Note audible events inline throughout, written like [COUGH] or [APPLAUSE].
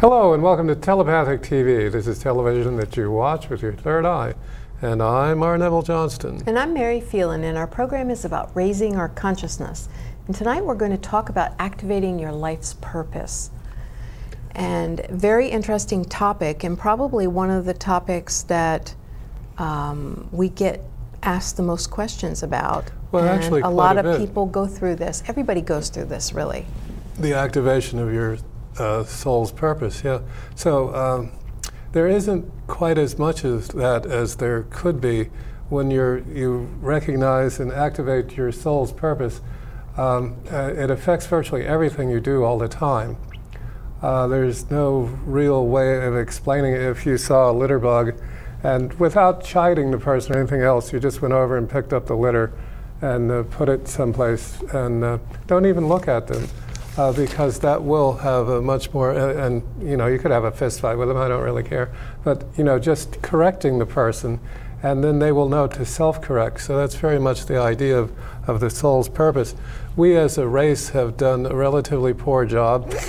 Hello and welcome to Telepathic TV. This is television that you watch with your third eye. And I'm R. Neville Johnston. And I'm Mary Phelan, and our program is about raising our consciousness. And tonight we're going to talk about activating your life's purpose. And very interesting topic, and probably one of the topics that um, we get asked the most questions about. Well, and actually, a lot a of bit. people go through this. Everybody goes through this, really. The activation of your uh, soul's purpose, yeah. So um, there isn't quite as much as that as there could be when you're, you recognize and activate your soul's purpose. Um, uh, it affects virtually everything you do all the time. Uh, there's no real way of explaining it. If you saw a litter bug, and without chiding the person or anything else, you just went over and picked up the litter and uh, put it someplace, and uh, don't even look at them, uh, because that will have a much more. Uh, and you know, you could have a fist fight with them. I don't really care, but you know, just correcting the person, and then they will know to self-correct. So that's very much the idea of, of the soul's purpose. We as a race have done a relatively poor job [LAUGHS]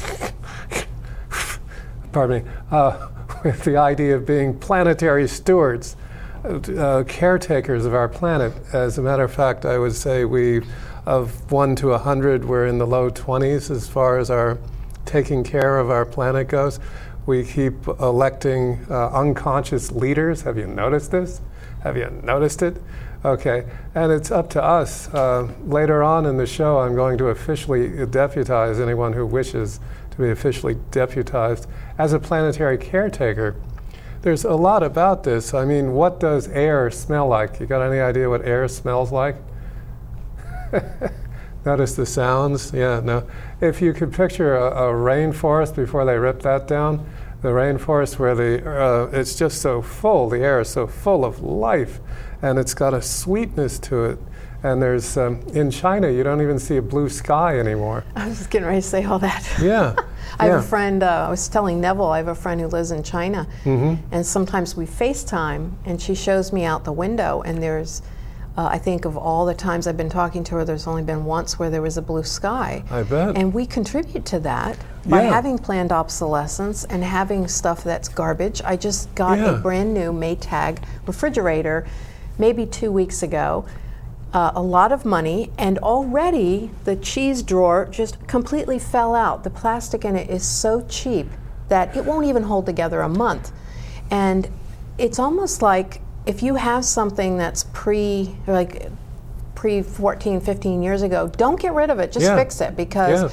pardon me, uh, [LAUGHS] with the idea of being planetary stewards, uh, caretakers of our planet. As a matter of fact, I would say we, of 1 to 100, we're in the low 20s as far as our taking care of our planet goes. We keep electing uh, unconscious leaders. Have you noticed this? Have you noticed it? Okay, and it's up to us. Uh, later on in the show, I'm going to officially deputize anyone who wishes to be officially deputized as a planetary caretaker. There's a lot about this. I mean, what does air smell like? You got any idea what air smells like? [LAUGHS] Notice the sounds? Yeah, no. If you could picture a, a rainforest before they ripped that down, the rainforest where the uh, it's just so full, the air is so full of life, and it's got a sweetness to it. And there's um, in China, you don't even see a blue sky anymore. [LAUGHS] I was just getting ready to say all that. [LAUGHS] Yeah, I have a friend, uh, I was telling Neville, I have a friend who lives in China, Mm-hmm. and sometimes we FaceTime, and she shows me out the window, and there's, uh, I think of all the times I've been talking to her, there's only been once where there was a blue sky. I bet. And we contribute to that by Yeah. having planned obsolescence and having stuff that's garbage. I just got Yeah. a brand new Maytag refrigerator maybe two weeks ago. Uh, a lot of money, and already the cheese drawer just completely fell out. The plastic in it is so cheap that it won't even hold together a month. And it's almost like if you have something that's pre, like pre 14, 15 years ago, don't get rid of it. Just Yeah. fix it because Yeah.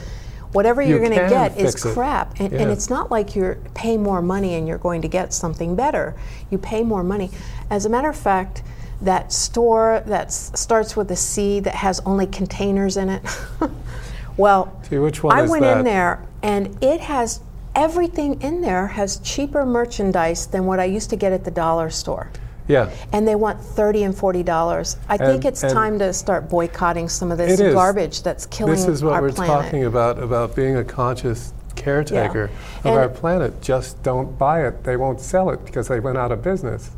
whatever You you're going to get is crap. And, and it's not like you're pay more money and you're going to get something better. You pay more money. As a matter of fact, that store that starts with a C that has only containers in it. [LAUGHS] well, which one I went that? in there and it has everything in there has cheaper merchandise than what I used to get at the dollar store. Yeah. And they want thirty and forty dollars. I think it's time to start boycotting some of this garbage that's killing This is what we're planet. talking about about being a conscious caretaker of And- our planet. Just don't buy it. They won't sell it because they went out of business.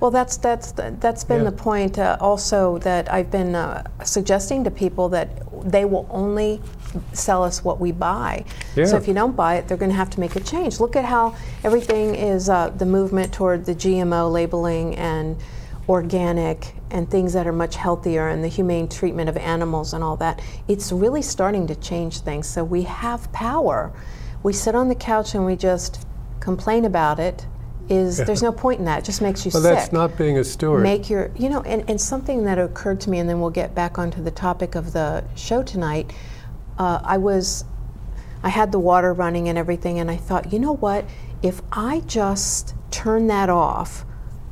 Well, that's that's that's been Yeah. the point uh, also that I've been uh, suggesting to people that they will only sell us what we buy. Yeah. So if you don't buy it, they're going to have to make a change. Look at how everything is uh, the movement toward the GMO labeling and organic and things that are much healthier and the humane treatment of animals and all that. It's really starting to change things. So we have power. We sit on the couch and we just complain about it. Is there's no point in that. It just makes you Well, sick that's not being a steward. make your you know and, and something that occurred to me and then we'll get back onto the topic of the show tonight uh, i was i had the water running and everything and i thought you know what if i just turn that off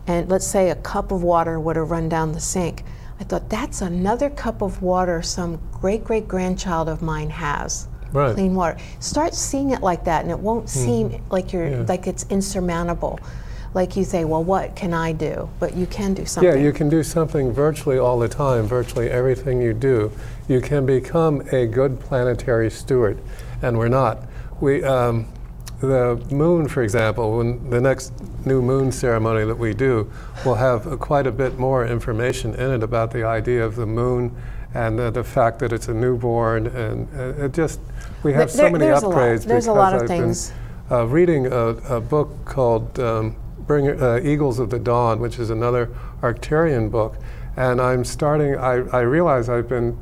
and let's say a cup of water would have run down the sink i thought that's another cup of water some great great grandchild of mine has Right. clean water start seeing it like that and it won't seem like you're Yeah. like it's insurmountable like you say well what can i do but you can do something. Yeah, you can do something virtually all the time, virtually everything you do. You can become a good planetary steward, and we're not. We, um, the moon, for example, when the next new moon ceremony that we do, will have quite a bit more information in it about the idea of the moon and uh, the fact that it's a newborn, and uh, it just we have There- so many there's a lot- upgrades there's a because lot of I've things. been uh, reading a, a, book called um, Bring, uh, Eagles of the Dawn, which is another Arcturian book. And I'm starting, I, I realize I've been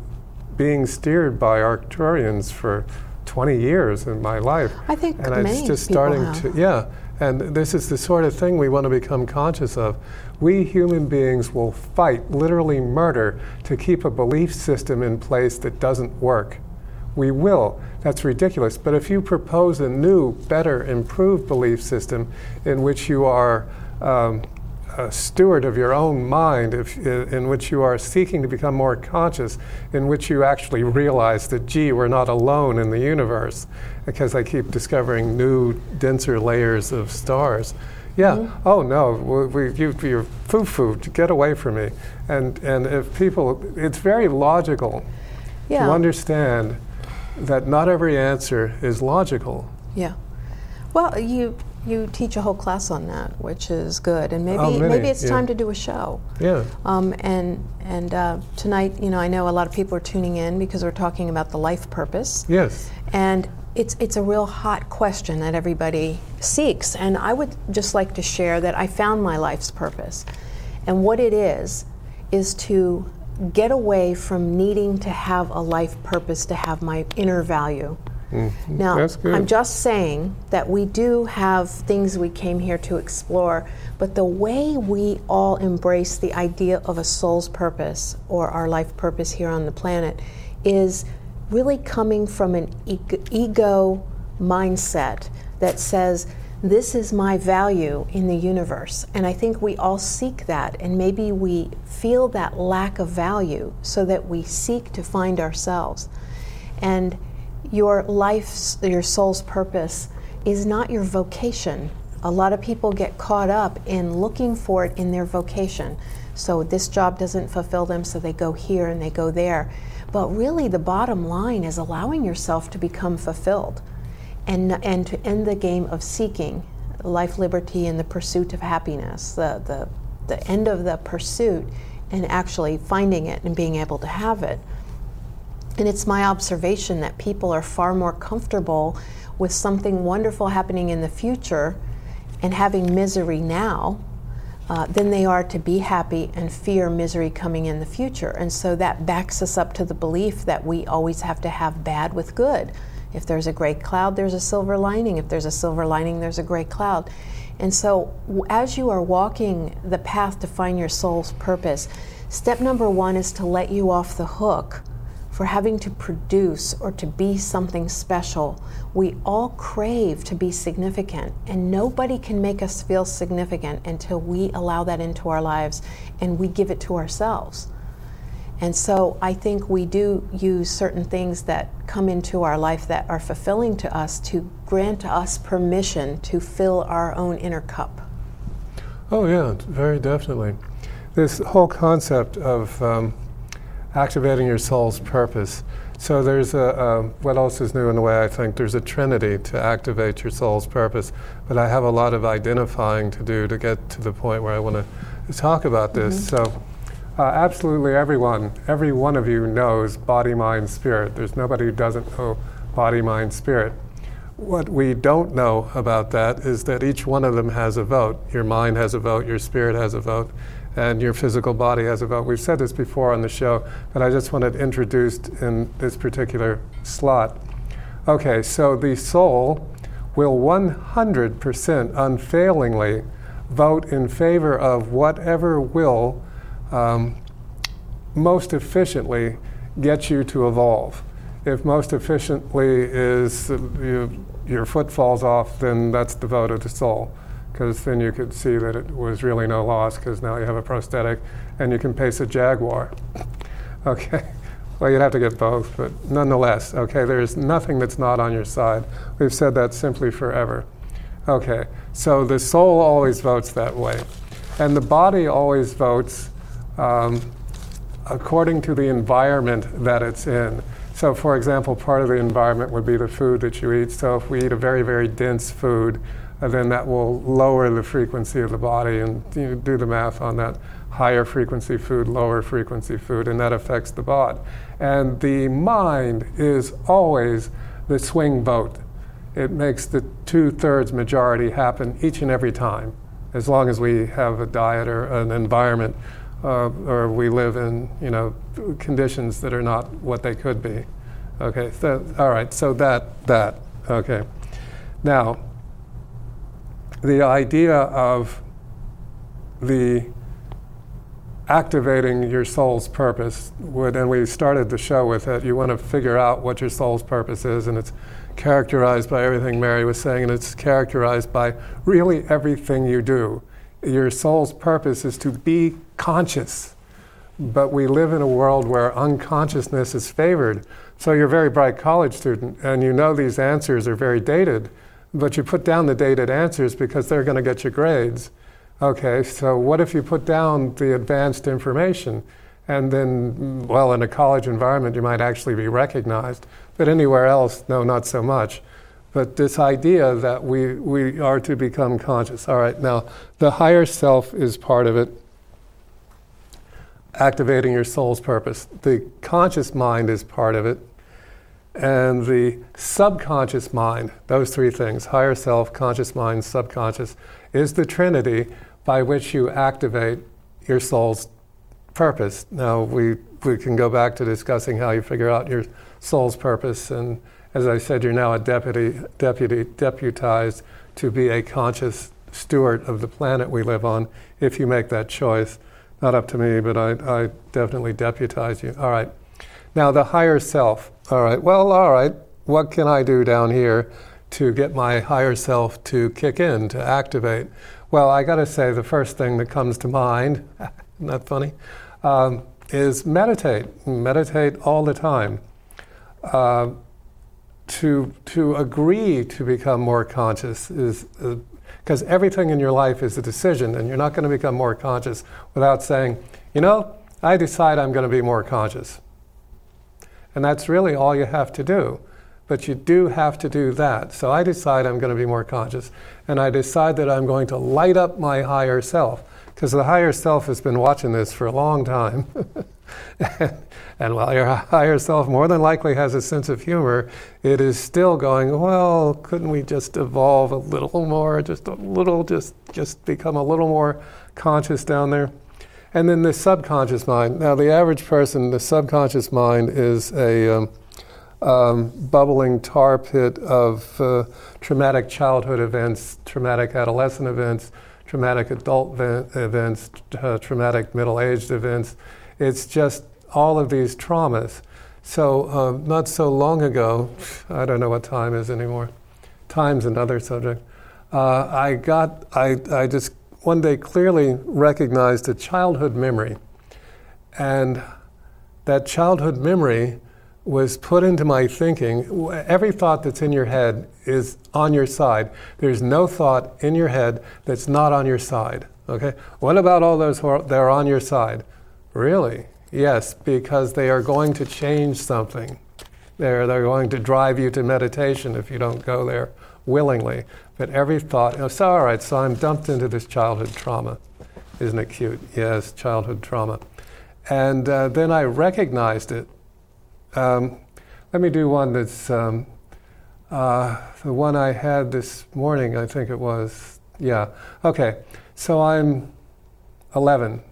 being steered by Arcturians for 20 years in my life. I think and it's just starting to, yeah. And this is the sort of thing we want to become conscious of. We human beings will fight, literally murder, to keep a belief system in place that doesn't work. We will. That's ridiculous. But if you propose a new, better, improved belief system in which you are um, a steward of your own mind, if, in which you are seeking to become more conscious, in which you actually realize that, gee, we're not alone in the universe, because I keep discovering new, denser layers of stars. Yeah. Mm-hmm. Oh no. We, you, you're foo foo. Get away from me. And and if people, it's very logical yeah. to understand that not every answer is logical. Yeah. Well, you you teach a whole class on that, which is good, and maybe oh, maybe it's yeah. time to do a show. Yeah. Um, and and uh, tonight, you know, I know a lot of people are tuning in because we're talking about the life purpose. Yes. And it's it's a real hot question that everybody seeks, and I would just like to share that I found my life's purpose, and what it is is to get away from needing to have a life purpose to have my inner value. Mm-hmm. Now, I'm just saying that we do have things we came here to explore, but the way we all embrace the idea of a soul's purpose or our life purpose here on the planet is really coming from an ego mindset that says, this is my value in the universe. And I think we all seek that, and maybe we feel that lack of value so that we seek to find ourselves. And your life's, your soul's purpose is not your vocation. A lot of people get caught up in looking for it in their vocation. So this job doesn't fulfill them, so they go here and they go there. But really, the bottom line is allowing yourself to become fulfilled and, and to end the game of seeking life, liberty, and the pursuit of happiness, the, the, the end of the pursuit, and actually finding it and being able to have it. And it's my observation that people are far more comfortable with something wonderful happening in the future and having misery now uh, than they are to be happy and fear misery coming in the future. And so that backs us up to the belief that we always have to have bad with good. If there's a gray cloud, there's a silver lining. If there's a silver lining, there's a gray cloud. And so, as you are walking the path to find your soul's purpose, step number one is to let you off the hook for having to produce or to be something special. We all crave to be significant, and nobody can make us feel significant until we allow that into our lives and we give it to ourselves. And so I think we do use certain things that come into our life that are fulfilling to us to grant us permission to fill our own inner cup. Oh, yeah, very definitely. This whole concept of um, activating your soul's purpose. So there's a, what else is new in the way I think there's a trinity to activate your soul's purpose, but I have a lot of identifying to do to get to the point where I want to talk about this. Mm-hmm. So uh, absolutely everyone, every one of you knows body, mind, spirit. There's nobody who doesn't know body, mind, spirit. What we don't know about that is that each one of them has a vote. Your mind has a vote, your spirit has a vote, and your physical body has a vote. We've said this before on the show, but I just want it introduced in this particular slot. Okay, so the soul will 100% unfailingly vote in favor of whatever will um, most efficiently get you to evolve. If most efficiently is uh, you, your foot falls off, then that's the vote of the soul because then you could see that it was really no loss because now you have a prosthetic and you can pace a Jaguar. okay. Well, you'd have to get both, but nonetheless, okay, there's nothing that's not on your side. We've said that simply forever. Okay, so the soul always votes that way. And the body always votes um, according to the environment that it's in. So, for example, part of the environment would be the food that you eat. So, if we eat a very, very dense food, and then that will lower the frequency of the body and you do the math on that higher frequency food, lower frequency food, and that affects the bod. And the mind is always the swing vote. it makes the two thirds majority happen each and every time, as long as we have a diet or an environment uh, or we live in you know conditions that are not what they could be. Okay, so, all right, so that that okay. Now, the idea of the activating your soul's purpose would, and we started the show with it. You want to figure out what your soul's purpose is, and it's characterized by everything Mary was saying, and it's characterized by really everything you do. Your soul's purpose is to be conscious. But we live in a world where unconsciousness is favored. So you're a very bright college student, and you know these answers are very dated, but you put down the dated answers because they're going to get you grades. Okay, so what if you put down the advanced information? And then, well, in a college environment, you might actually be recognized, but anywhere else, no, not so much. But this idea that we, we are to become conscious. All right, now, the higher self is part of it, activating your soul's purpose. The conscious mind is part of it, and the subconscious mind, those three things higher self, conscious mind, subconscious is the trinity by which you activate your soul's purpose. Now, we, we can go back to discussing how you figure out your soul's purpose. And as I said, you're now a deputy, deputy, deputized to be a conscious steward of the planet we live on if you make that choice. Not up to me, but I, I definitely deputize you. All right. Now, the higher self. All right. Well, all right. What can I do down here to get my higher self to kick in, to activate? Well, I got to say, the first thing that comes to mind, [LAUGHS] isn't that funny, um, is meditate. Meditate all the time. Uh, to, to agree to become more conscious is because uh, everything in your life is a decision, and you're not going to become more conscious without saying, you know, I decide I'm going to be more conscious. And that's really all you have to do but you do have to do that. So I decide I'm going to be more conscious, and I decide that I'm going to light up my higher self, because the higher self has been watching this for a long time. and, [LAUGHS] and while your higher self more than likely has a sense of humor, it is still going, well, couldn't we just evolve a little more, just a little, just, just become a little more conscious down there? And then the subconscious mind. Now, the average person, the subconscious mind is a. Um, um, bubbling tar pit of uh, traumatic childhood events, traumatic adolescent events, traumatic adult events, uh, traumatic middle aged events. It's just all of these traumas. So, um, not so long ago, I don't know what time is anymore, time's another subject. Uh, I got, I, I just one day clearly recognized a childhood memory. And that childhood memory was put into my thinking. Every thought that's in your head is on your side. There's no thought in your head that's not on your side. Okay? What about all those who are, that are on your side? Really? Yes, because they are going to change something. They're, they're going to drive you to meditation if you don't go there willingly. But every thought, know, so all right, so I'm dumped into this childhood trauma. Isn't it cute? Yes, childhood trauma. And uh, then I recognized it um, let me do one that's um, uh, the one I had this morning, I think it was. Yeah. Okay. So I'm 11,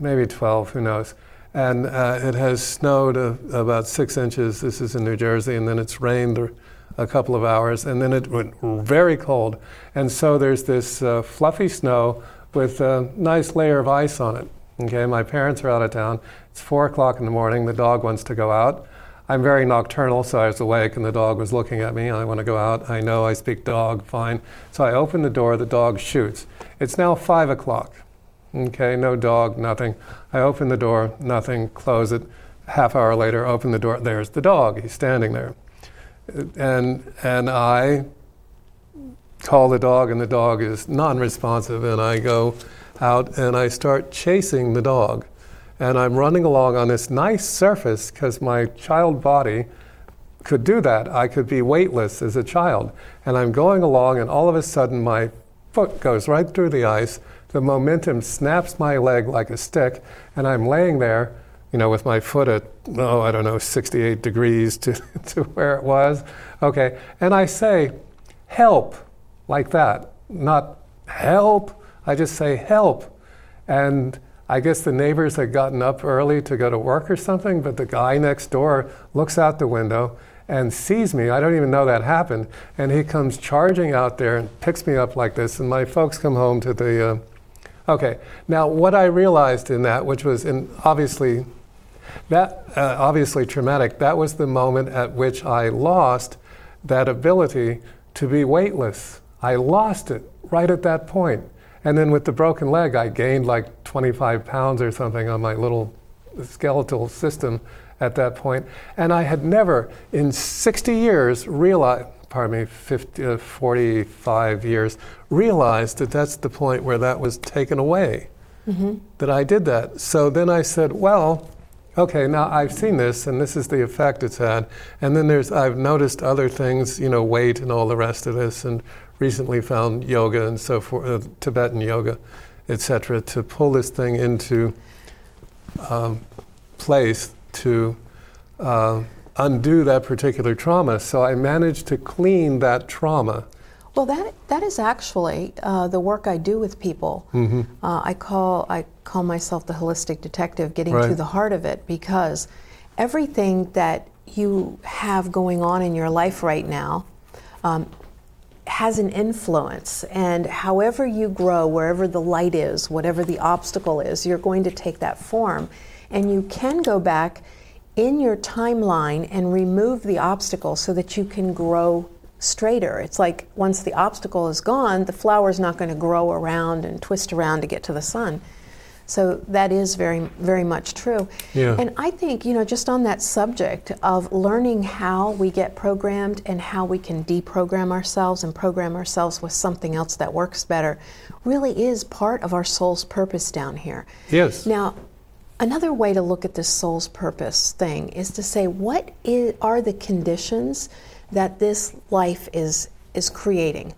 maybe 12, who knows. And uh, it has snowed about six inches. This is in New Jersey, and then it's rained a couple of hours, and then it went very cold. And so there's this uh, fluffy snow with a nice layer of ice on it. Okay, my parents are out of town. It's four o'clock in the morning. The dog wants to go out. I'm very nocturnal, so I was awake and the dog was looking at me. I want to go out. I know I speak dog, fine. So I open the door, the dog shoots. It's now five o'clock. Okay, no dog, nothing. I open the door, nothing, close it. Half hour later, open the door, there's the dog. He's standing there. And, and I call the dog, and the dog is non responsive, and I go, out and I start chasing the dog. And I'm running along on this nice surface because my child body could do that. I could be weightless as a child. And I'm going along, and all of a sudden, my foot goes right through the ice. The momentum snaps my leg like a stick, and I'm laying there, you know, with my foot at, oh, I don't know, 68 degrees to, [LAUGHS] to where it was. Okay. And I say, help, like that, not help. I just say help. And I guess the neighbors had gotten up early to go to work or something, but the guy next door looks out the window and sees me. I don't even know that happened. And he comes charging out there and picks me up like this. And my folks come home to the. Uh, okay, now what I realized in that, which was in obviously that uh, obviously traumatic, that was the moment at which I lost that ability to be weightless. I lost it right at that point. And then with the broken leg, I gained like 25 pounds or something on my little skeletal system at that point. And I had never, in 60 years, realized, pardon me, 50, uh, 45 years, realized that that's the point where that was taken away, mm-hmm. that I did that. So then I said, well, okay, now I've seen this, and this is the effect it's had. And then there's, I've noticed other things, you know, weight and all the rest of this, and recently found yoga and so forth, uh, Tibetan yoga, etc., to pull this thing into um, place to uh, undo that particular trauma. So I managed to clean that trauma. Well, that that is actually uh, the work I do with people. Mm-hmm. Uh, I call I call myself the holistic detective, getting right. to the heart of it, because everything that you have going on in your life right now um, has an influence. And however you grow, wherever the light is, whatever the obstacle is, you're going to take that form. And you can go back in your timeline and remove the obstacle so that you can grow straighter. It's like once the obstacle is gone, the flower is not going to grow around and twist around to get to the sun. So that is very, very much true. Yeah. And I think, you know, just on that subject of learning how we get programmed and how we can deprogram ourselves and program ourselves with something else that works better really is part of our soul's purpose down here. Yes. Now, Another way to look at this soul's purpose thing is to say, what is, are the conditions that this life is, is creating?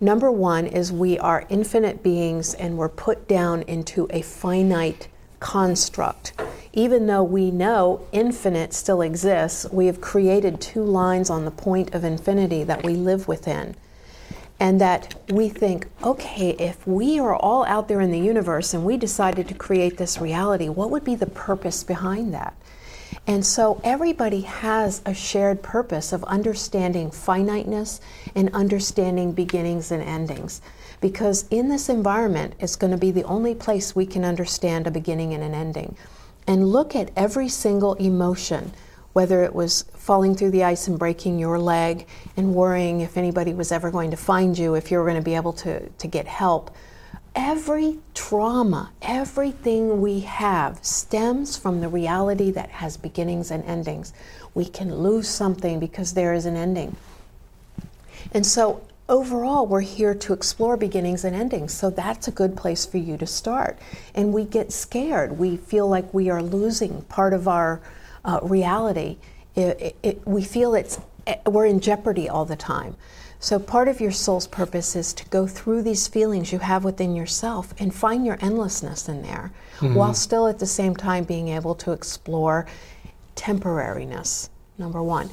Number one is we are infinite beings and we're put down into a finite construct. Even though we know infinite still exists, we have created two lines on the point of infinity that we live within and that we think, okay, if we are all out there in the universe and we decided to create this reality, what would be the purpose behind that? And so everybody has a shared purpose of understanding finiteness and understanding beginnings and endings. Because in this environment, it's going to be the only place we can understand a beginning and an ending. And look at every single emotion whether it was falling through the ice and breaking your leg and worrying if anybody was ever going to find you, if you were going to be able to, to get help. Every trauma, everything we have stems from the reality that has beginnings and endings. We can lose something because there is an ending. And so, overall, we're here to explore beginnings and endings. So, that's a good place for you to start. And we get scared. We feel like we are losing part of our uh, reality, it, it, we feel it's eh, we're in jeopardy all the time. So part of your soul's purpose is to go through these feelings you have within yourself and find your endlessness in there, mm-hmm. while still at the same time being able to explore temporariness. Number one.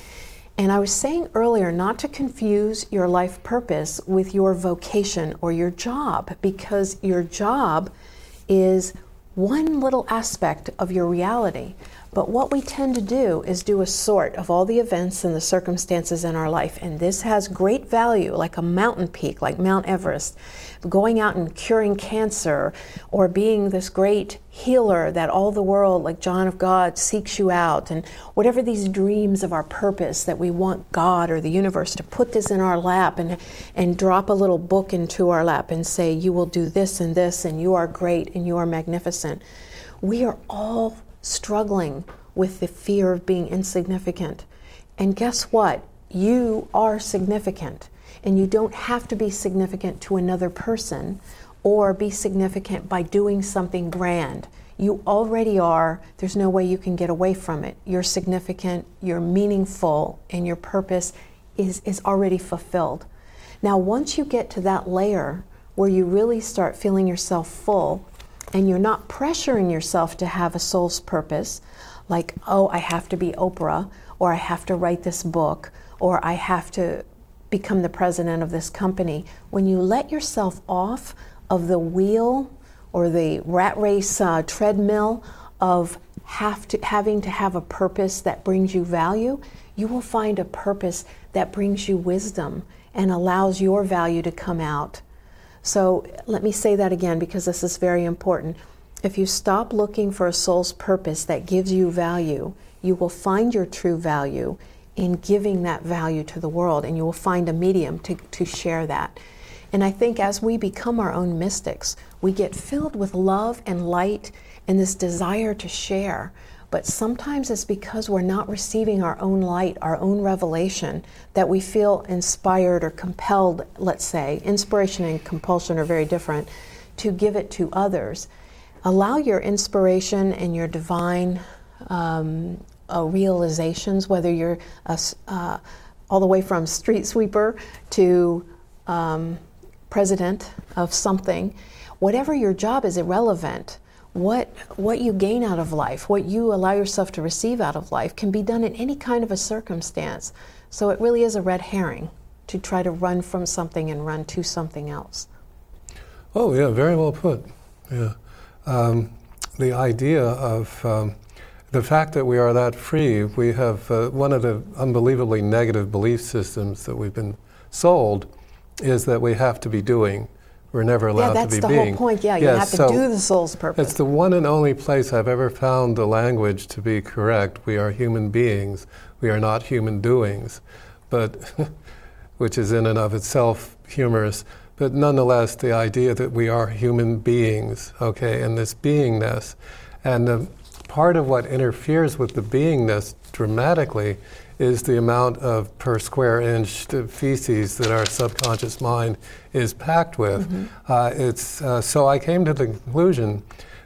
And I was saying earlier not to confuse your life purpose with your vocation or your job, because your job is one little aspect of your reality. But what we tend to do is do a sort of all the events and the circumstances in our life. And this has great value, like a mountain peak, like Mount Everest, going out and curing cancer, or being this great healer that all the world, like John of God, seeks you out. And whatever these dreams of our purpose that we want God or the universe to put this in our lap and, and drop a little book into our lap and say, You will do this and this, and you are great and you are magnificent. We are all struggling with the fear of being insignificant. And guess what? You are significant. And you don't have to be significant to another person or be significant by doing something grand. You already are. There's no way you can get away from it. You're significant, you're meaningful, and your purpose is, is already fulfilled. Now, once you get to that layer where you really start feeling yourself full, and you're not pressuring yourself to have a soul's purpose, like, oh, I have to be Oprah, or I have to write this book, or I have to become the president of this company. When you let yourself off of the wheel or the rat race uh, treadmill of have to, having to have a purpose that brings you value, you will find a purpose that brings you wisdom and allows your value to come out. So let me say that again because this is very important. If you stop looking for a soul's purpose that gives you value, you will find your true value in giving that value to the world, and you will find a medium to, to share that. And I think as we become our own mystics, we get filled with love and light and this desire to share. But sometimes it's because we're not receiving our own light, our own revelation, that we feel inspired or compelled, let's say. Inspiration and compulsion are very different, to give it to others. Allow your inspiration and your divine um, uh, realizations, whether you're a, uh, all the way from street sweeper to um, president of something, whatever your job is irrelevant. What, what you gain out of life, what you allow yourself to receive out of life, can be done in any kind of a circumstance. So it really is a red herring to try to run from something and run to something else. Oh, yeah, very well put. Yeah. Um, the idea of um, the fact that we are that free, we have uh, one of the unbelievably negative belief systems that we've been sold is that we have to be doing. We're never allowed yeah, to be being. that's the whole point. Yeah, you have to so do the soul's purpose. It's the one and only place I've ever found the language to be correct. We are human beings. We are not human doings, but [LAUGHS] which is in and of itself humorous. But nonetheless, the idea that we are human beings, okay, and this beingness, and the part of what interferes with the beingness dramatically is the amount of per square inch feces that our subconscious mind is packed with. Mm-hmm. Uh, it's, uh, so I came to the conclusion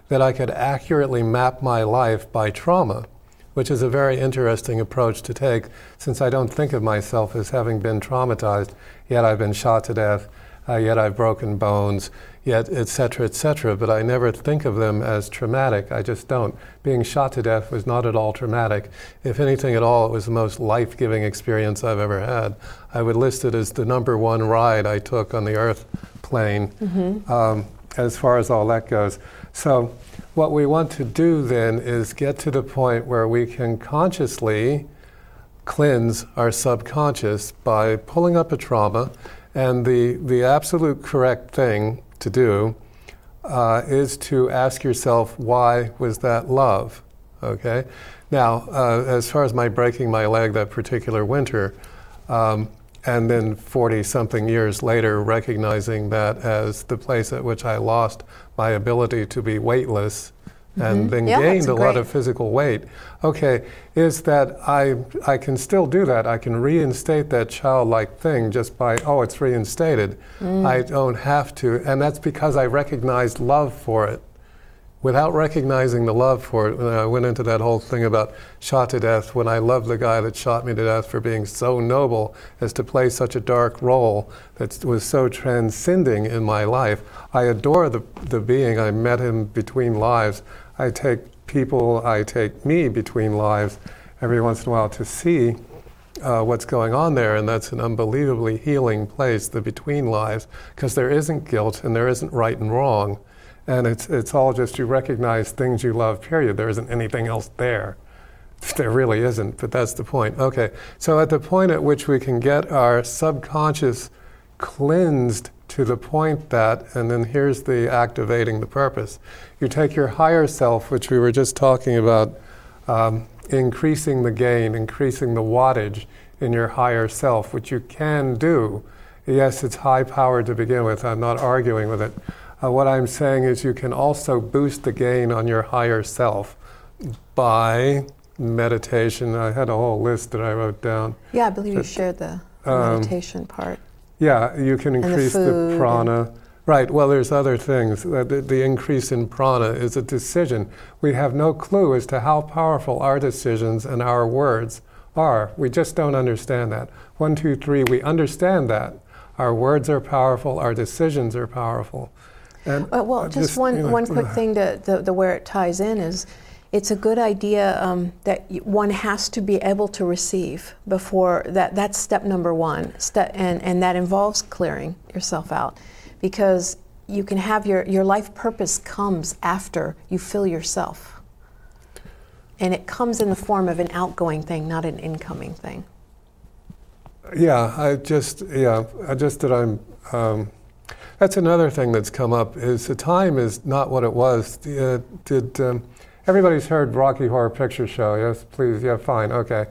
that I could accurately map my life by trauma, which is a very interesting approach to take since I don't think of myself as having been traumatized, yet I've been shot to death, uh, yet I've broken bones, yet etc. etc. But I never think of them as traumatic. I just don't. Being shot to death was not at all traumatic. If anything at all, it was the most life-giving experience I've ever had. I would list it as the number one ride I took on the Earth plane, mm-hmm. um, as far as all that goes. So. What we want to do then is get to the point where we can consciously cleanse our subconscious by pulling up a trauma. And the, the absolute correct thing to do uh, is to ask yourself, why was that love? Okay? Now, uh, as far as my breaking my leg that particular winter, um, and then 40 something years later, recognizing that as the place at which I lost my ability to be weightless and mm-hmm. then yeah, gained a great. lot of physical weight. Okay, is that I I can still do that. I can reinstate that childlike thing just by oh it's reinstated. Mm. I don't have to, and that's because I recognized love for it. Without recognizing the love for it, I went into that whole thing about shot to death when I loved the guy that shot me to death for being so noble as to play such a dark role that was so transcending in my life. I adore the, the being. I met him between lives. I take people, I take me between lives every once in a while to see uh, what's going on there, and that's an unbelievably healing place, the between lives, because there isn't guilt and there isn't right and wrong, and it's it's all just you recognize things you love. Period. There isn't anything else there. There really isn't, but that's the point. Okay, so at the point at which we can get our subconscious cleansed to the point that, and then here's the activating the purpose. You take your higher self, which we were just talking about, um, increasing the gain, increasing the wattage in your higher self, which you can do. Yes, it's high power to begin with. I'm not arguing with it. Uh, what I'm saying is you can also boost the gain on your higher self by meditation. I had a whole list that I wrote down. Yeah, I believe you shared the um, meditation part. Yeah, you can increase the, the, prana. Right, well, there's other things. The, the, increase in prana is a decision. We have no clue as to how powerful our decisions and our words are. We just don't understand that. One, two, three, we understand that. Our words are powerful, our decisions are powerful. And Uh, well, uh, just, one, you know, one quick uh, [SIGHS] thing to the, the where it ties in is it's a good idea um, that one has to be able to receive before that. That's step number one. Step, and, and that involves clearing yourself out because you can have your, your life purpose comes after you fill yourself. And it comes in the form of an outgoing thing, not an incoming thing. Yeah, I just yeah, I just that I'm. Um, that's another thing that's come up is the time is not what it was. Uh, did um, everybody's heard Rocky Horror Picture Show? Yes, please. Yeah, fine. Okay.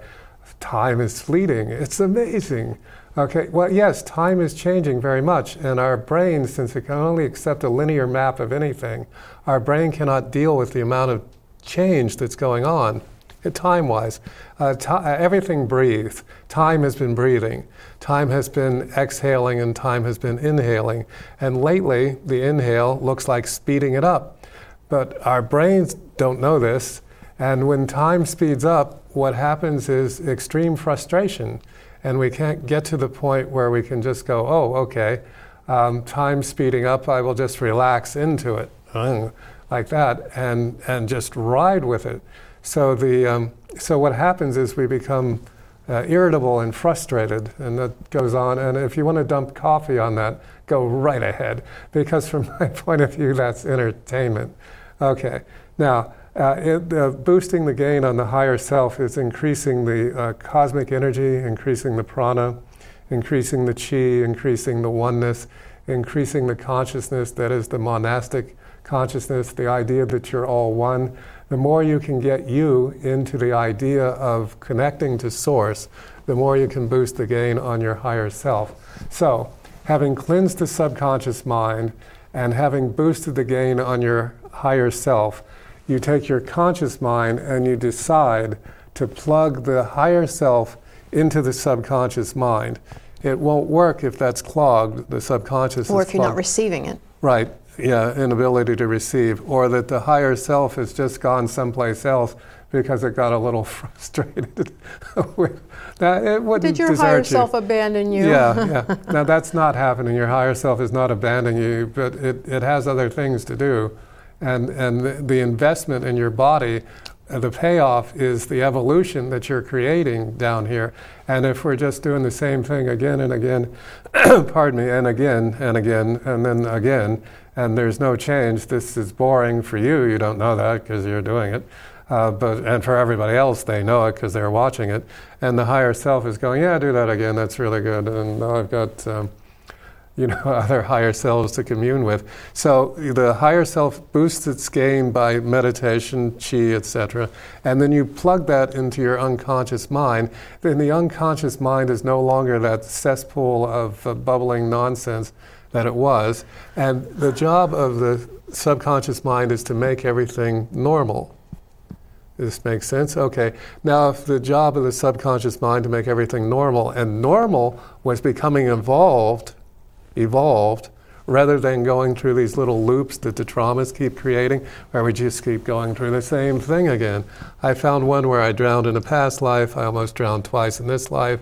Time is fleeting. It's amazing. Okay. Well, yes, time is changing very much, and our brain, since it can only accept a linear map of anything, our brain cannot deal with the amount of change that's going on time wise. Uh, ti- uh, everything breathes. Time has been breathing. Time has been exhaling and time has been inhaling. And lately, the inhale looks like speeding it up. But our brains don't know this. And when time speeds up, what happens is extreme frustration. And we can't get to the point where we can just go, oh, okay, um, time speeding up, I will just relax into it, like that, and, and just ride with it. So, the, um, so what happens is we become uh, irritable and frustrated, and that goes on. And if you want to dump coffee on that, go right ahead, because from [LAUGHS] my point of view, that's entertainment. Okay, now, uh, it, uh, boosting the gain on the higher self is increasing the uh, cosmic energy, increasing the prana, increasing the chi, increasing the oneness, increasing the consciousness that is the monastic consciousness, the idea that you're all one the more you can get you into the idea of connecting to source, the more you can boost the gain on your higher self. So, having cleansed the subconscious mind and having boosted the gain on your higher self, you take your conscious mind and you decide to plug the higher self into the subconscious mind. It won't work if that's clogged, the subconscious Or is if you're not receiving it. Right, yeah, inability to receive, or that the higher self has just gone someplace else because it got a little [LAUGHS] frustrated with that. It wouldn't Did your higher you. self abandon you? Yeah, [LAUGHS] yeah. Now that's not happening. Your higher self is not abandoning you, but it, it has other things to do. And, and the, investment in your body, uh, the payoff is the evolution that you're creating down here. And if we're just doing the same thing again and again, [COUGHS] pardon me, and again and again and then again, and there's no change, this is boring for you. You don't know that because you're doing it. Uh, but and for everybody else, they know it because they're watching it. And the higher self is going, yeah, do that again. That's really good. And now I've got, um, you know, [LAUGHS] other higher selves to commune with. So the higher self boosts its gain by meditation, chi, etc. And then you plug that into your unconscious mind. Then the unconscious mind is no longer that cesspool of uh, bubbling nonsense that it was. And the job of the subconscious mind is to make everything normal. This makes sense? Okay. Now, if the job of the subconscious mind to make everything normal, and normal was becoming evolved, evolved, rather than going through these little loops that the traumas keep creating, where we just keep going through the same thing again. I found one where I drowned in a past life. I almost drowned twice in this life.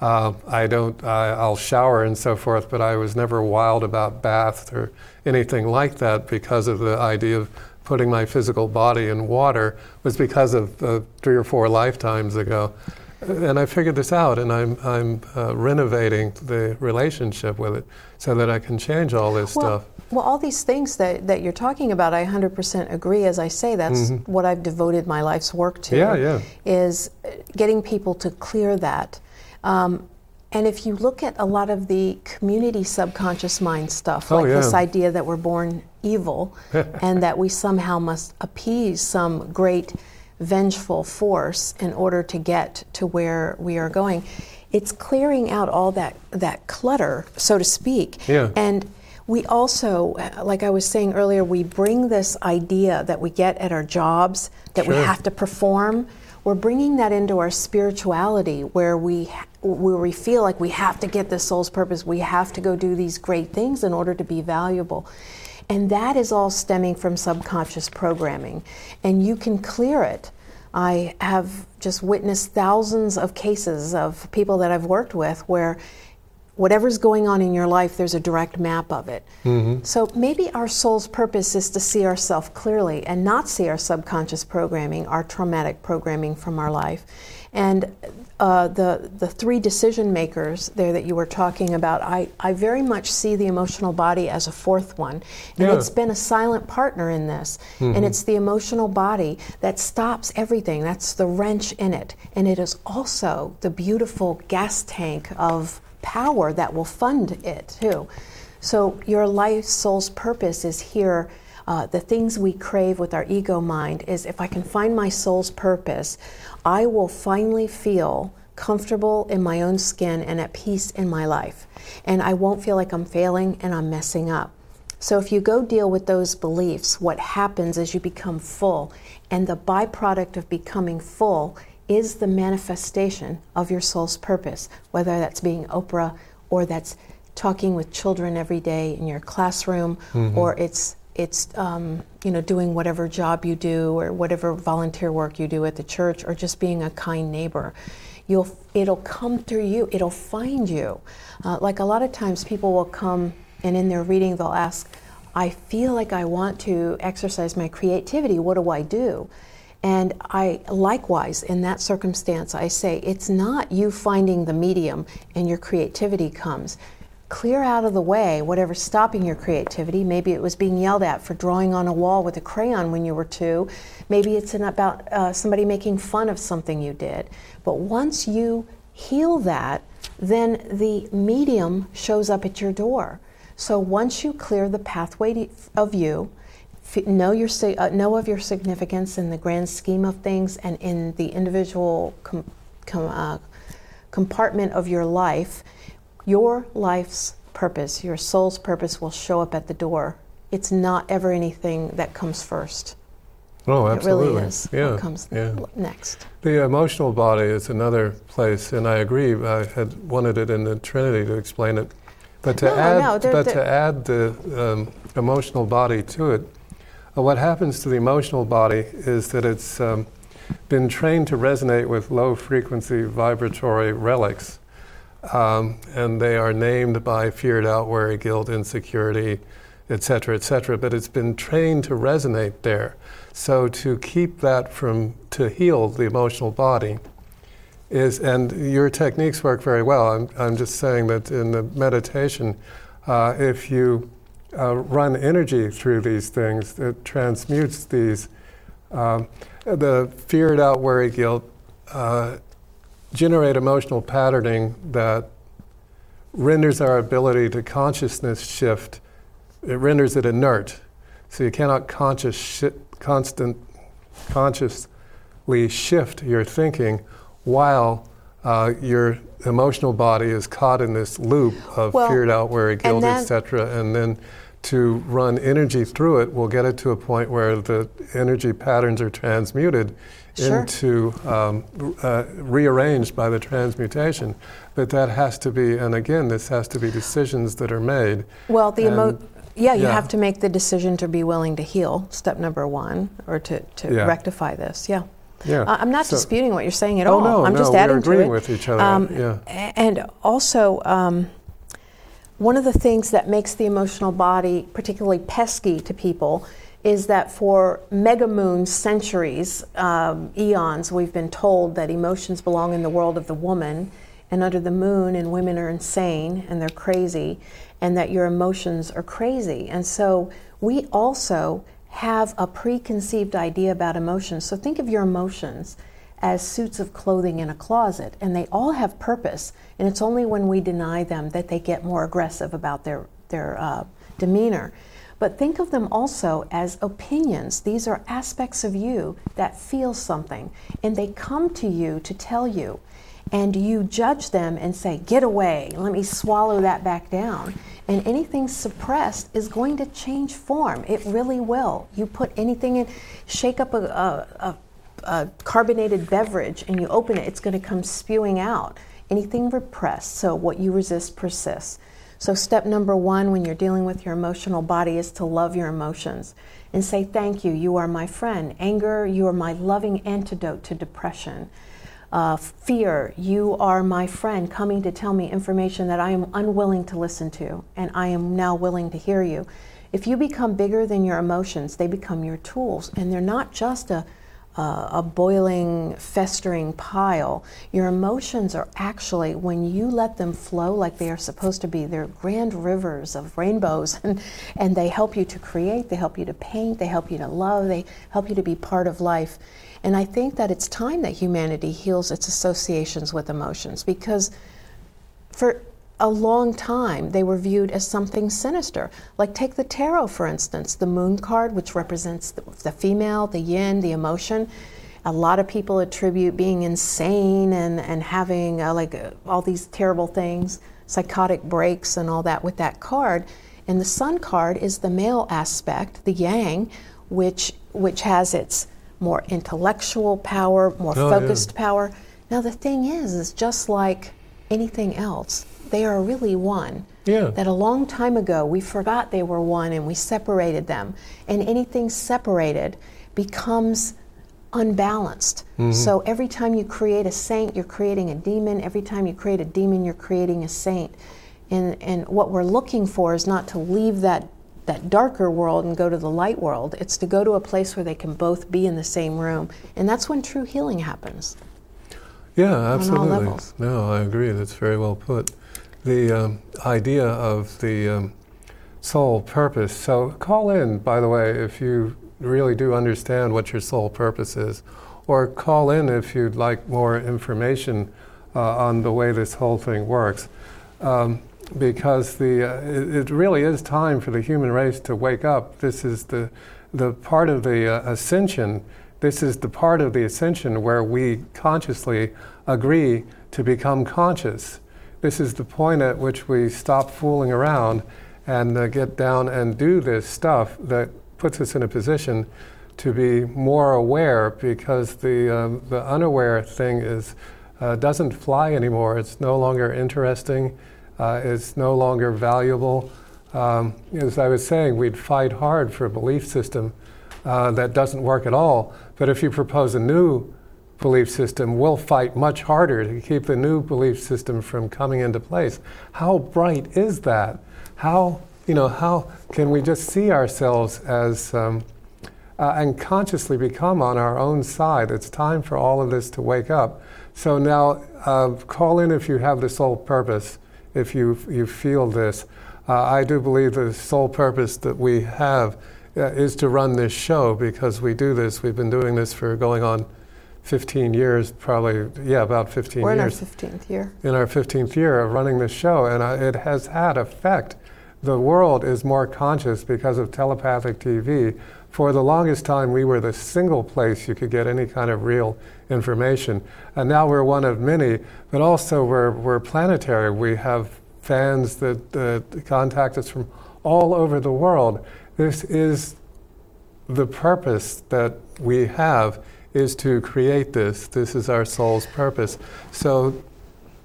Uh, I don't. I, I'll shower and so forth, but I was never wild about baths or anything like that because of the idea of putting my physical body in water was because of uh, three or four lifetimes ago. And I figured this out, and I'm, I'm uh, renovating the relationship with it so that I can change all this Well, stuff. well, all these things that, that you're talking about, I 100% agree. As I say, that's what I've devoted my life's work to. Mm-hmm. Yeah, yeah. Is uh, getting people to clear that. Um, and if you look at a lot of the community subconscious mind stuff, Oh, like this idea that we're born evil [LAUGHS] and that we somehow must appease some great vengeful force in order to get to where we are going, it's clearing out all that, that clutter, so to speak. Yeah. And we also, like I was saying earlier, we bring this idea that we get at our jobs that we have to perform. We're bringing that into our spirituality, where we where we feel like we have to get this soul's purpose. We have to go do these great things in order to be valuable, and that is all stemming from subconscious programming. And you can clear it. I have just witnessed thousands of cases of people that I've worked with where whatever's going on in your life, there's a direct map of it. Mm-hmm. So maybe our soul's purpose is to see ourselves clearly and not see our subconscious programming, our traumatic programming from our life. And uh, the the three decision makers there that you were talking about, I, I very much see the emotional body as a fourth one, and yeah. it's been a silent partner in this. Mm-hmm. And it's the emotional body that stops everything. That's the wrench in it, and it is also the beautiful gas tank of power that will fund it too. So your life soul's purpose is here. Uh, the things we crave with our ego mind is if I can find my soul's purpose, I will finally feel comfortable in my own skin and at peace in my life. And I won't feel like I'm failing and I'm messing up. So if you go deal with those beliefs, what happens is you become full. And the byproduct of becoming full is the manifestation of your soul's purpose, whether that's being Oprah or that's talking with children every day in your classroom mm-hmm. or it's it's um, you know doing whatever job you do or whatever volunteer work you do at the church or just being a kind neighbor. You'll it'll come through you. It'll find you. Uh, like a lot of times people will come and in their reading they'll ask i feel like i want to exercise my creativity. What do i do? And I likewise, in that circumstance, I say it's not you finding the medium and your creativity comes clear out of the way whatever's stopping your creativity. Maybe it was being yelled at for drawing on a wall with a crayon when you were two. Maybe it's about uh, somebody making fun of something you did. But once you heal that, then the medium shows up at your door. So once you clear the pathway of you, know your uh, know of your significance in the grand scheme of things and in the individual com, com, uh, compartment of your life your life's purpose, your soul's purpose will show up at the door. It's not ever anything that comes first. Oh, absolutely. It really is. Yeah. What comes yeah. next. The emotional body is another place, and I agree. I had wanted it in the Trinity to explain it, but to no, add, no, they're, but they're, to add the um, emotional body to it, uh, what happens to the emotional body is that it's um, been trained to resonate with low frequency vibratory relics um, and they are named by feared doubt, worry, guilt, insecurity, etc., etc. But it's been trained to resonate there. So to keep that from to heal the emotional body is, and your techniques work very well. I'm, I'm just saying that in the meditation, uh, if you uh, run energy through these things, it transmutes these. Um, the feared doubt, worry, guilt uh, generate emotional patterning that renders our ability to consciousness shift, it renders it inert. So you cannot conscious shi- constant, consciously shift your thinking while uh, your emotional body is caught in this loop of well, fear, doubt, worry, guilt, etc. And then to run energy through it will get it to a point where the energy patterns are transmuted sure. into um, uh, rearranged by the transmutation. But that has to be, and again, this has to be decisions that are made. Well, the emo- yeah, you yeah. have to make the decision to be willing to heal, step number one, or to, to yeah. rectify this. Yeah. Yeah. Uh, I'm not so, disputing what you're saying at oh all. No, I'm no, just adding we're agreeing to it. with each other. Um, yeah. And also, um, one of the things that makes the emotional body particularly pesky to people is that for megamoon centuries, um, eons, we've been told that emotions belong in the world of the woman, and under the moon, and women are insane and they're crazy, and that your emotions are crazy. And so we also have a preconceived idea about emotions. So think of your emotions as suits of clothing in a closet, and they all have purpose. And it's only when we deny them that they get more aggressive about their their uh, demeanor. But think of them also as opinions. These are aspects of you that feel something, and they come to you to tell you. And you judge them and say, Get away, let me swallow that back down. And anything suppressed is going to change form. It really will. You put anything in, shake up a, a, a, a carbonated beverage, and you open it, it's going to come spewing out. Anything repressed, so what you resist persists. So, step number one when you're dealing with your emotional body is to love your emotions and say, Thank you, you are my friend. Anger, you are my loving antidote to depression. uh, fear. You are my friend coming to tell me information that I am unwilling to listen to, and I am now willing to hear you. If you become bigger than your emotions, they become your tools, and they're not just a uh, a boiling, festering pile. Your emotions are actually, when you let them flow like they are supposed to be, they're grand rivers of rainbows, [LAUGHS] and, and they help you to create, they help you to paint, they help you to love, they help you to be part of life. And I think that it's time that humanity heals its associations with emotions because for a long time they were viewed as something sinister. Like, take the tarot, for instance, the moon card, which represents the, the female, the yin, the emotion. A lot of people attribute being insane and, and having uh, like uh, all these terrible things, psychotic breaks, and all that with that card. And the sun card is the male aspect, the yang, which, which has its more intellectual power, more oh, focused yeah. power. Now, the thing is, is just like anything else, they are really one. Yeah. That a long time ago we forgot they were one and we separated them. And anything separated becomes unbalanced. Mm-hmm. So every time you create a saint, you're creating a demon. Every time you create a demon, you're creating a saint. And, and what we're looking for is not to leave that, that darker world and go to the light world. It's to go to a place where they can both be in the same room. And that's when true healing happens. Yeah, absolutely. No, I agree. That's very well put the um, idea of the um, soul purpose. So call in, by the way, if you really do understand what your soul purpose is, or call in if you'd like more information uh, on the way this whole thing works. Um, because the, uh, it, it, really is time for the human race to wake up. This is the, the part of the uh, ascension. This is the part of the ascension where we consciously agree to become conscious. This is the point at which we stop fooling around and uh, get down and do this stuff that puts us in a position to be more aware because the, um, the unaware thing is, uh, doesn't fly anymore. It's no longer interesting, uh, it's no longer valuable. Um, as I was saying, we'd fight hard for a belief system uh, that doesn't work at all. But if you propose a new belief system, we'll fight much harder to keep the new belief system from coming into place. How bright is that? How, you know, how can we just see ourselves as um, uh, and consciously become on our own side? It's time for all of this to wake up. So now, uh, call in if you have the soul purpose, if you, you feel this. Uh, I do believe the sole purpose that we have uh, is to run this show because we do this. We've been doing this for going on 15 years, probably, yeah, about 15 We're years. in our 15th year. In our 15th year of running this show, and uh, it has had effect. The world is more conscious because of telepathic TV. For the longest time, we were the single place you could get any kind of real information. And now we're one of many, but also we're, we're planetary. We have fans that, that contact us from all over the world. This is the purpose that we have is to create this. This is our soul's purpose. So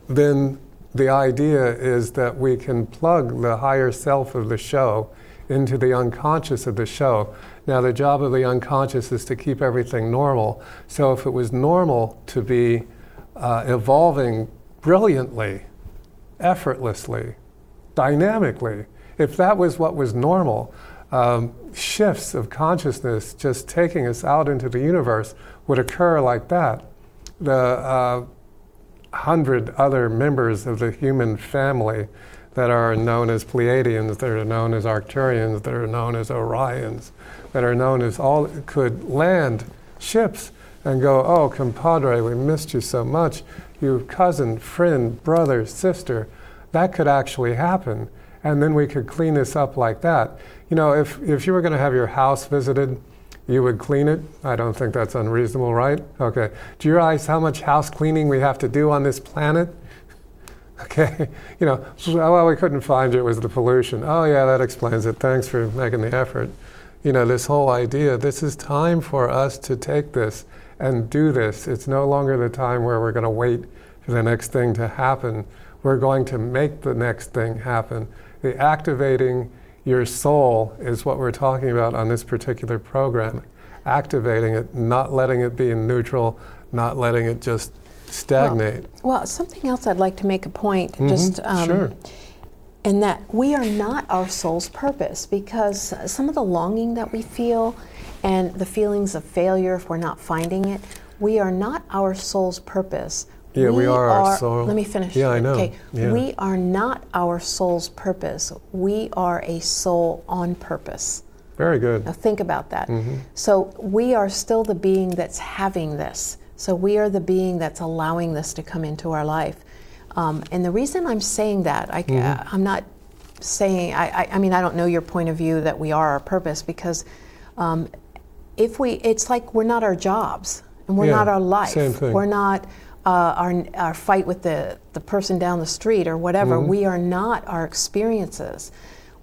then the idea is that we can plug the higher self of the show into the unconscious of the show. Now, the job of the unconscious is to keep everything normal. So, if it was normal to be uh, evolving brilliantly, effortlessly, dynamically, if that was what was normal, um, shifts of consciousness just taking us out into the universe would occur like that. The uh, hundred other members of the human family that are known as Pleiadians, that are known as Arcturians, that are known as Orions, that are known as all could land ships and go, oh, compadre, we missed you so much. You cousin, friend, brother, sister. That could actually happen. And then we could clean this up like that. You know, if, if you were going to have your house visited, you would clean it. I don't think that's unreasonable, right? Okay. Do you realize how much house cleaning we have to do on this planet? [LAUGHS] Okay. You know, well, we couldn't find you, it was the pollution. Oh, yeah, that explains it. Thanks for making the effort. You know, this whole idea this is time for us to take this and do this. It's no longer the time where we're going to wait for the next thing to happen. We're going to make the next thing happen. The activating your soul is what we're talking about on this particular program. Activating it, not letting it be in neutral, not letting it just stagnate. Well, well, something else I'd like to make a point. Mm-hmm. Just um, sure. And that we are not our soul's purpose because some of the longing that we feel and the feelings of failure if we're not finding it, we are not our soul's purpose. Yeah, we, we are, are, our soul. Let me finish. Yeah, I know. Okay, yeah. we are not our soul's purpose. We are a soul on purpose. Very good. Now think about that. Mm-hmm. So we are still the being that's having this. So we are the being that's allowing this to come into our life. Um, and the reason I'm saying that, I, mm-hmm. I'm not saying, I, I, I, mean, I don't know your point of view that we are our purpose because um, if we, it's like we're not our jobs and we're yeah, not our life. Same thing. We're not uh, our, our fight with the, the person down the street or whatever. Mm-hmm. We are not our experiences.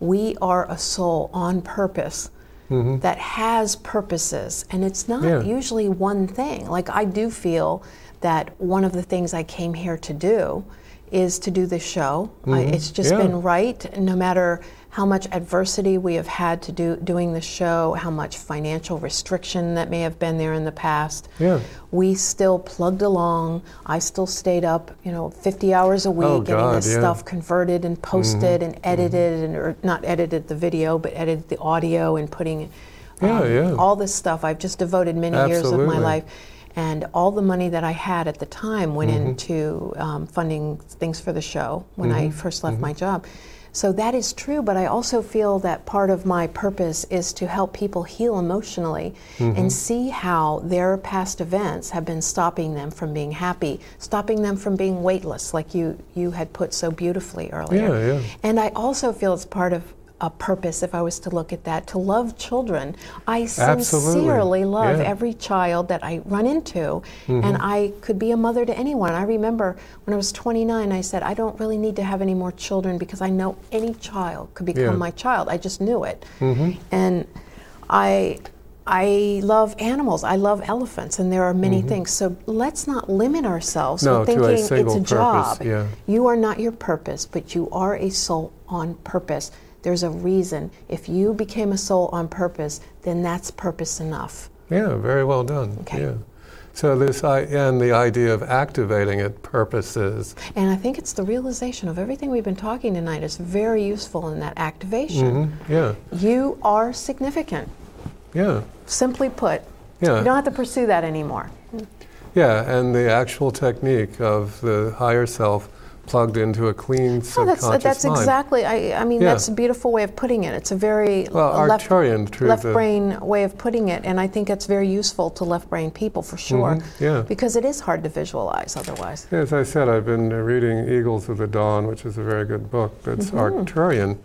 We are a soul on purpose. Mm-hmm. That has purposes, and it's not yeah. usually one thing. Like, I do feel that one of the things I came here to do is to do this show. Mm-hmm. I, it's just yeah. been right, no matter how much adversity we have had to do doing the show, how much financial restriction that may have been there in the past. Yeah. We still plugged along. I still stayed up, you know, 50 hours a week oh, getting God, this yeah. stuff converted and posted mm-hmm. and edited mm-hmm. and or not edited the video, but edited the audio and putting um, yeah, yeah. all this stuff. I've just devoted many Absolutely. years of my life and all the money that I had at the time went mm-hmm. into um, funding things for the show when mm-hmm. I first left mm-hmm. my job. So that is true, but I also feel that part of my purpose is to help people heal emotionally and Mm-hmm. see how their past events have been stopping them from being happy, stopping them from being weightless, like you you had put so beautifully earlier. Yeah, yeah. And I also feel it's part of a purpose, if I was to look at that, to love children. I sincerely love Yeah. every child that I run into, Mm-hmm. and I could be a mother to anyone. I remember when I was 29, I said, I don't really need to have any more children because I know any child could become Yeah. my child. I just knew it. Mhm. And I. I love animals. I love elephants, and there are many things. So let's not limit ourselves Mm-hmm. No, with to a thinking it's a job. yeah. You are not your purpose, but you are a soul on purpose. There's a reason. If you became a soul on purpose, then that's purpose enough. Yeah, very well done. Okay. Yeah. So this I and the idea of activating it purposes. And I think it's the realization of everything we've been talking tonight is very useful in that activation. Mhm. Yeah. You are significant. Yeah. Simply put, Yeah. you don't have to pursue that anymore. Yeah, and the actual technique of the higher self plugged into a clean Oh, subconscious that's that's mind. exactly. I, I mean, Yeah. that's a beautiful way of putting it. It's a very Well, uh, left, left brain way of putting it, and I think it's very useful to left brain people for sure. Mhm, yeah. Because it is hard to visualize otherwise. As I said, I've been uh, reading Eagles of the Dawn, which is a very good book. It's Mm-hmm. Arcturian,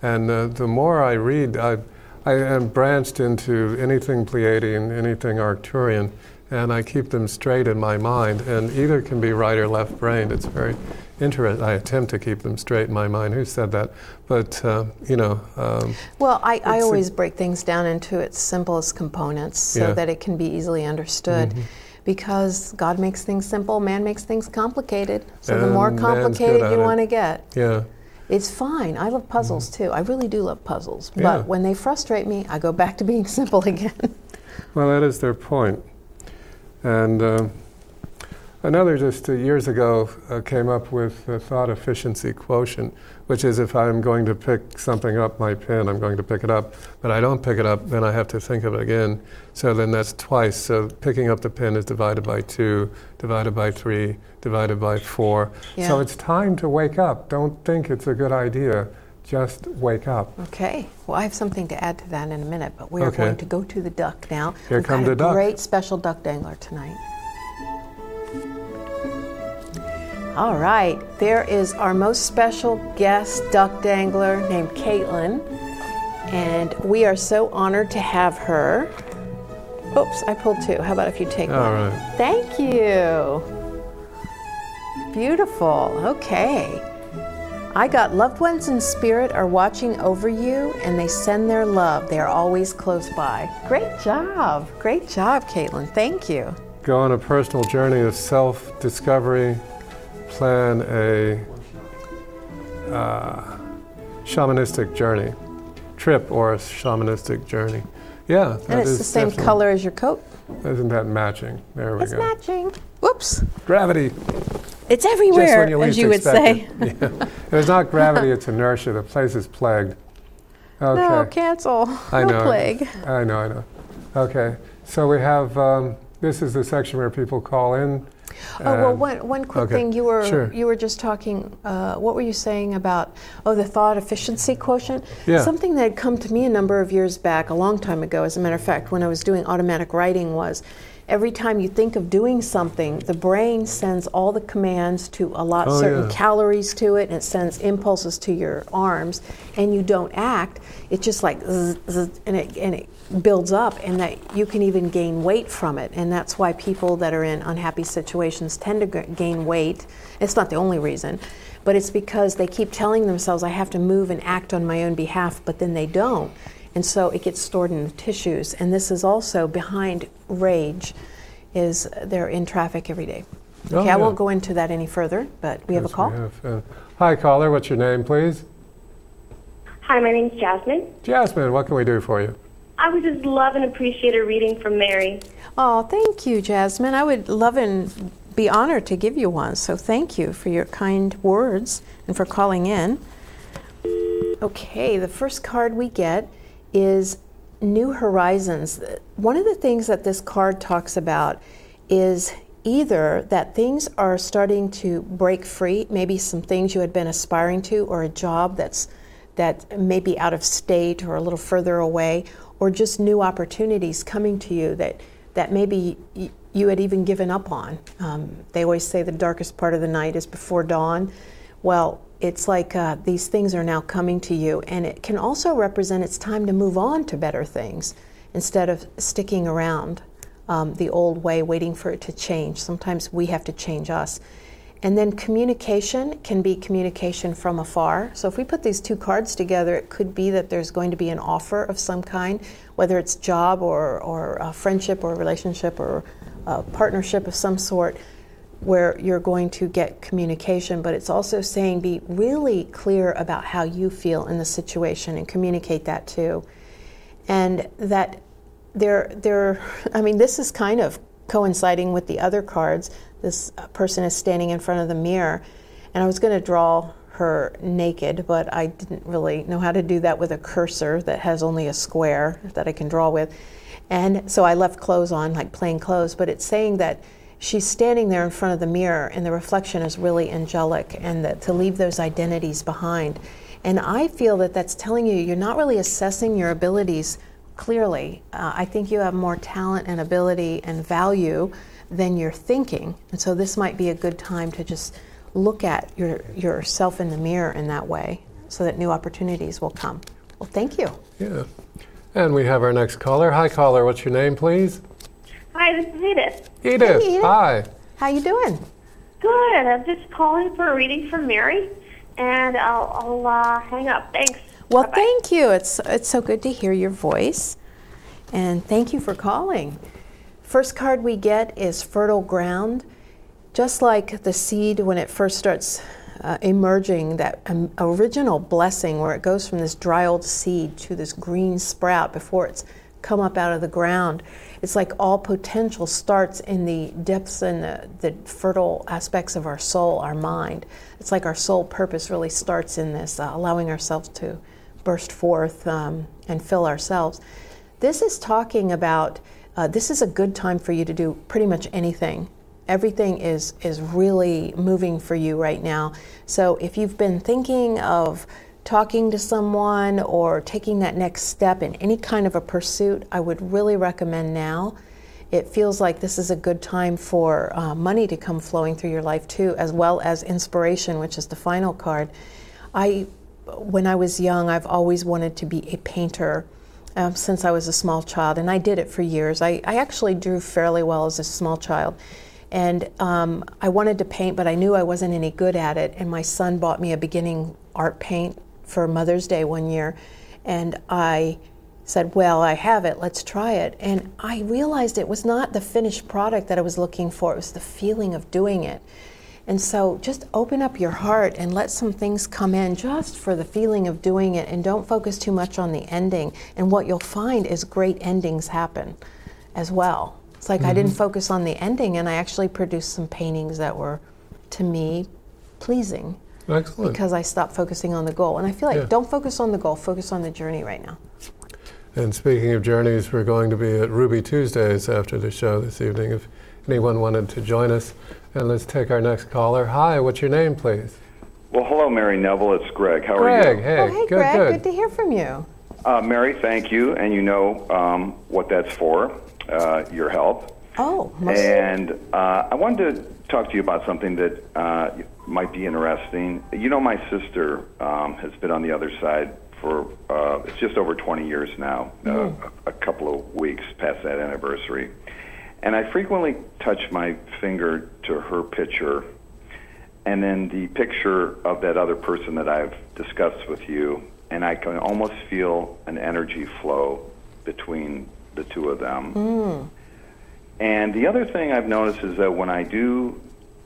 and uh, the more I read, I, I am branched into anything Pleiadian, anything Arcturian, and I keep them straight in my mind. And either can be right or left brained. It's very interesting. I attempt to keep them straight in my mind. Who said that? But uh, you know, um, Well, I, I It's a- always break things down into its simplest components so Yeah. that it can be easily understood. Mm-hmm. Because God makes things simple, man makes things complicated. So the more And man's good complicated you want to get, yeah. it's fine. I love puzzles too. I really do love puzzles. Yeah. But when they frustrate me, I go back to being [LAUGHS] simple again. Well, that is their point. And uh, another just uh, years ago uh, came up with the thought efficiency quotient, which is if I'm going to pick something up, my pen, I'm going to pick it up, but I don't pick it up, then I have to think of it again. So then that's twice. So picking up the pen is divided by two, divided by three, divided by four. Yeah. So it's time to wake up. Don't think it's a good idea. Just wake up. Okay. Well, I have something to add to that in a minute, but we are Okay. going to go to the duck now. Here We've come got the a duck. Great special duck dangler tonight. All right, there is our most special guest duck dangler named Caitlin, and we are so honored to have her. Oops, I pulled two. How about if you take All one? right. Thank you. Beautiful. Okay. I got loved ones in spirit are watching over you and they send their love. They are always close by. Great job. Great job, Caitlin. Thank you. Go on a personal journey of self discovery, plan a uh, shamanistic journey, trip or a shamanistic journey. Yeah, that And it's the same definitely- color as your coat. Isn't that matching? There we It's go. It's matching. Whoops. Gravity. It's everywhere, you as you would say. it. [LAUGHS] Yeah. If it's not gravity, it's inertia. The place is plagued. Okay. No, cancel. I no know. plague. I know, I know. Okay. So we have, um, this is the section where people call in. Oh well, one, one quick okay, thing. You were sure. you were just talking. Uh, what were you saying about? Oh, the thought efficiency quotient. Yeah. Something that had come to me a number of years back, a long time ago, as a matter of fact, when I was doing automatic writing, was every time you think of doing something, the brain sends all the commands to allot Oh, certain yeah. calories to it, and it sends impulses to your arms, and you don't act. It's just like zzz, zzz, and it and it builds up, and that you can even gain weight from it, and that's why people that are in unhappy situations tend to g- gain weight. It's not the only reason. But it's because they keep telling themselves, I have to move and act on my own behalf, but then they don't. And so it gets stored in the tissues. And this is also behind rage, is they're in traffic every day. Oh, Okay, I won't go into that any further, but we have a call. have, uh, hi, caller. What's your name, please? Hi, my name's Jasmine. Jasmine, what can we do for you? I would just love and appreciate a reading from Mary. Oh, thank you, Jasmine. I would love and be honored to give you one. So thank you for your kind words and for calling in. Okay, the first card we get is New Horizons. One of the things that this card talks about is either that things are starting to break free, maybe some things you had been aspiring to, or a job that's that may be out of state or a little further away, or just new opportunities coming to you that that maybe y- you had even given up on. Um, they always say the darkest part of the night is before dawn. Well, it's like uh, these things are now coming to you, and it can also represent it's time to move on to better things instead of sticking around um, the old way, waiting for it to change. Sometimes we have to change us. And then communication can be communication from afar. So if we put these two cards together, it could be that there's going to be an offer of some kind, whether it's job or, or a friendship or a relationship or a partnership of some sort, where you're going to get communication. But it's also saying be really clear about how you feel in the situation and communicate that too. And that there, there, [LAUGHS] I mean, this is kind of coinciding with the other cards. This uh, person is standing in front of the mirror, and I was going to draw her naked, but I didn't really know how to do that with a cursor that has only a square that I can draw with. And so I left clothes on, like plain clothes, but it's saying that she's standing there in front of the mirror and the reflection is really angelic and that to leave those identities behind. And I feel that that's telling you you're not really assessing your abilities clearly. Uh, I think you have more talent and ability and value than you're thinking. And so this might be a good time to just look at your, yourself in the mirror in that way so that new opportunities will come. Well, thank you. Yeah. And we have our next caller. Hi, caller. What's your name, please? Hi, this is Edith. Edith. Edith. Hi. How you doing? Good. I'm just calling for a reading from Mary, and I'll, I'll uh, hang up. Thanks. Well, Bye-bye. thank you. It's it's so good to hear your voice, and thank you for calling. First card we get is fertile ground. Just like the seed when it first starts uh, emerging, that um, original blessing where it goes from this dry old seed to this green sprout before it's come up out of the ground. It's like all potential starts in the depths and the, the fertile aspects of our soul, our mind. It's like our soul purpose really starts in this, uh, allowing ourselves to burst forth um, and fill ourselves. This is talking about, uh, this is a good time for you to do pretty much anything. Everything is, is really moving for you right now. So if you've been thinking of talking to someone or taking that next step in any kind of a pursuit, I would really recommend now. It feels like this is a good time for uh, money to come flowing through your life too, as well as inspiration, which is the final card. I, when I was young, I've always wanted to be a painter um, since I was a small child, and I did it for years. I, I actually drew fairly well as a small child. And um, I wanted to paint, but I knew I wasn't any good at it. And my son bought me a beginning art paint for Mother's Day one year. And I said, Well, I have it, let's try it. And I realized it was not the finished product that I was looking for, it was the feeling of doing it. And so just open up your heart and let some things come in just for the feeling of doing it and don't focus too much on the ending. And what you'll find is great endings happen as well. It's like I didn't mm-hmm. focus on the ending, and I actually produced some paintings that were, to me, pleasing Excellent. because I stopped focusing on the goal. And I feel like Yeah. don't focus on the goal, focus on the journey right now. And speaking of journeys, we're going to be at Ruby Tuesdays after the show this evening. If anyone wanted to join us, and let's take our next caller. Hi, what's your name, please? Well, hello, Mary Neville. It's Greg. How Greg. are you? Greg, hey, oh, hey, good, Greg, good. good to hear from you. Uh, Mary, thank you. And you know um, what that's for, uh, your help. Oh, most And uh, I wanted to talk to you about something that uh, might be interesting. You know, my sister um, has been on the other side for uh, it's just over 20 years now, uh, a, a couple of weeks past that anniversary. And I frequently touch my finger to her picture, and then the picture of that other person that I've discussed with you, and I can almost feel an energy flow between the two of them. And the other thing I've noticed is that when I do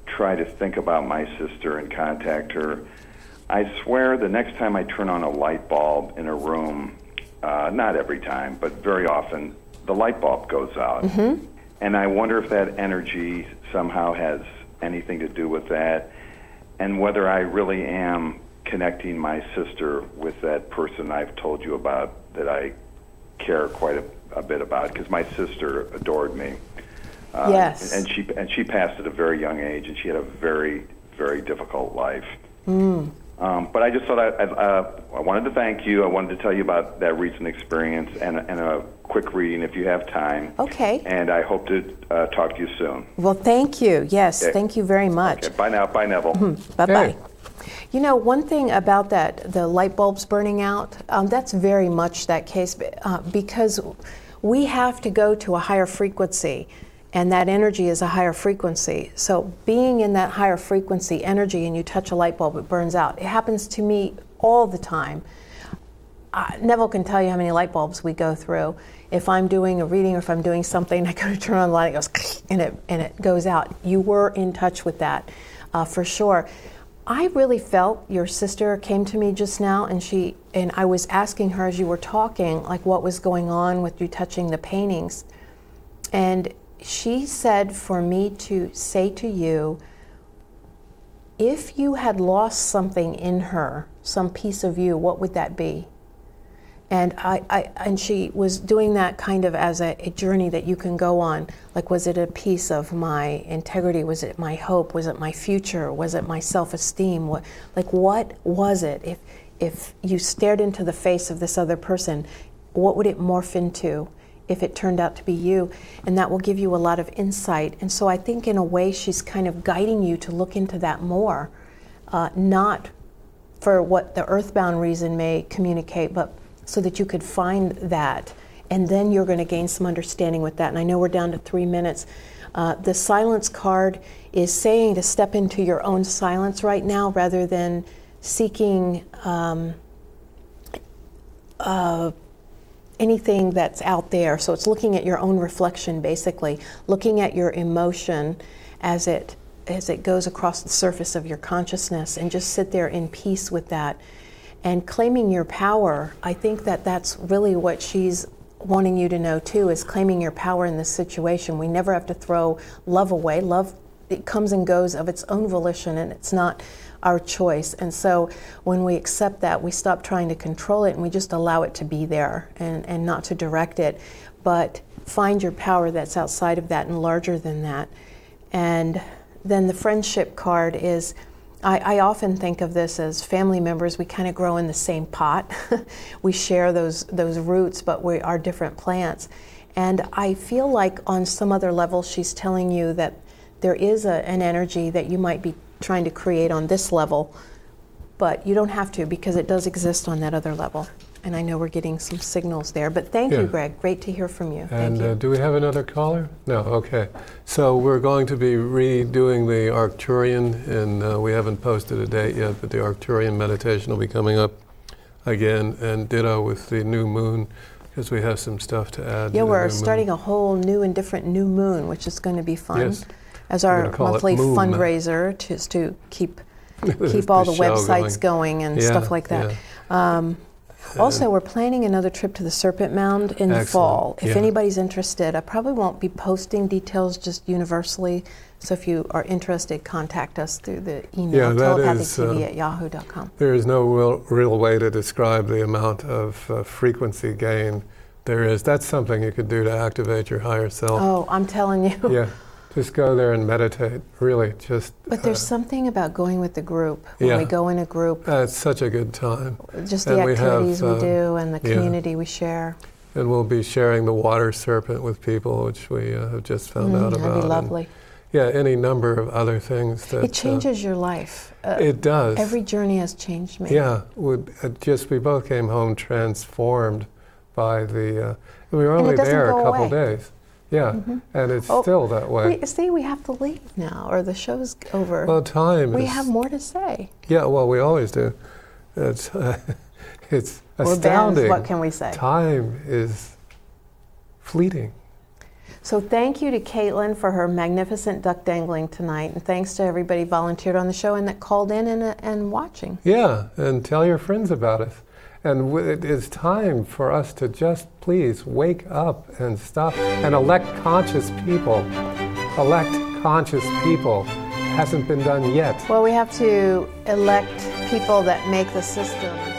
try to think about my sister and contact her, I swear the next time I turn on a light bulb in a room, uh, not every time, but very often, the light bulb goes out. And I wonder if that energy somehow has anything to do with that, and whether I really am connecting my sister with that person I've told you about that I care quite a, a bit about, because my sister adored me. Uh, Yes. And she and she passed at a very young age, and she had a very very difficult life. Hmm. Um, but I just thought I, I, uh, I wanted to thank you. I wanted to tell you about that recent experience and, and a quick reading if you have time. Okay. And I hope to uh, talk to you soon. Well, thank you. Yes, Okay. thank you very much. Okay, bye now. Bye, Neville. Bye bye. Hey. You know, one thing about that, the light bulbs burning out, um, that's very much that case uh, because we have to go to a higher frequency, and that energy is a higher frequency. So, being in that higher frequency energy and you touch a light bulb, it burns out. It happens to me all the time. Uh, Neville can tell you how many light bulbs we go through. If I'm doing a reading or if I'm doing something, [LAUGHS] I go to turn on the light, it goes [SNIFFS] and it and it goes out. You were in touch with that, uh, for sure. I really felt your sister came to me just now, and she and I was asking her as you were talking, like what was going on with you touching the paintings, and she said for me to say to you, if you had lost something in her, some piece of you, what would that be? And I, I and she was doing that kind of as a, a journey that you can go on. Like, was it a piece of my integrity? Was it my hope? Was it my future? Was it my self-esteem? What, like, what was it? If if you stared into the face of this other person, what would it morph into? If it turned out to be you, and that will give you a lot of insight. And so I think, in a way, she's kind of guiding you to look into that more, uh, not for what the earthbound reason may communicate, but so that you could find that. And then you're going to gain some understanding with that. And I know we're down to three minutes. Uh, the silence card is saying to step into your own silence right now rather than seeking um, uh, anything that's out there. So it's looking at your own reflection, basically, looking at your emotion as it as it goes across the surface of your consciousness, and just sit there in peace with that, and claiming your power. I think that that's really what she's wanting you to know too is claiming your power in this situation. We never have to throw love away. Love it comes and goes of its own volition, and it's not our choice. And so when we accept that, we stop trying to control it and we just allow it to be there and, and not to direct it, but find your power that's outside of that and larger than that. And then the friendship card is. I, I often think of this as family members. We kind of grow in the same pot. [LAUGHS] we share those those roots, but we are different plants. And I feel like on some other level, she's telling you that there is a, an energy that you might be trying to create on this level, but you don't have to because it does exist on that other level. And I know we're getting some signals there. But thank Yeah. you, Greg. Great to hear from you. And thank you. uh, do we have another caller? No, okay. So we're going to be redoing the Arcturian, and uh, we haven't posted a date yet, but the Arcturian meditation will be coming up again, and ditto with the new moon, because we have some stuff to add. yeah, to we're starting moon. a whole new and different new moon, which is going to be fun. Yes. As our gonna call it monthly fundraiser, just to keep [LAUGHS] keep all the the websites going, and Yeah, stuff like that. Um, Also, we're planning another trip to the Serpent Mound in the fall. If Yeah. anybody's interested, I probably won't be posting details just universally. So if you are interested, contact us through the email Yeah, that is, telepathictv uh, at yahoo.com. There is no real, real way to describe the amount of uh, frequency gain there is. That's something you could do to activate your higher self. Oh, I'm telling you. Yeah, [LAUGHS] just go there and meditate. Really, just. But there's uh, something about going with the group. When Yeah. we go in a group, uh, it's such a good time, just the and we have, activities we uh, do and the yeah. community we share. and we'll be sharing the water serpent with people, which we uh, have just found Mm, out that'd about. be and, lovely. yeah, any number of other things that. It changes your life. Uh, Uh, it does. every journey has changed me. Yeah, would uh, just we both came home transformed by the. Uh, we were And only there a couple away. days. Yeah, Mhm. and it's Oh, still that way. We, see, we have to leave now, or the show's over. well, time. we is, have more to say. Yeah, well, we always do. It's uh, [LAUGHS] it's We're astounding. bands, what can we say? Time is fleeting. So thank you to Caitlin for her magnificent duck dangling tonight, and thanks to everybody volunteered on the show and that called in and, and watching. Yeah, and tell your friends about us. And it is time for us to just please wake up and stop and elect conscious people. Elect conscious people. Hasn't been done yet. Well, we have to elect people that make the system.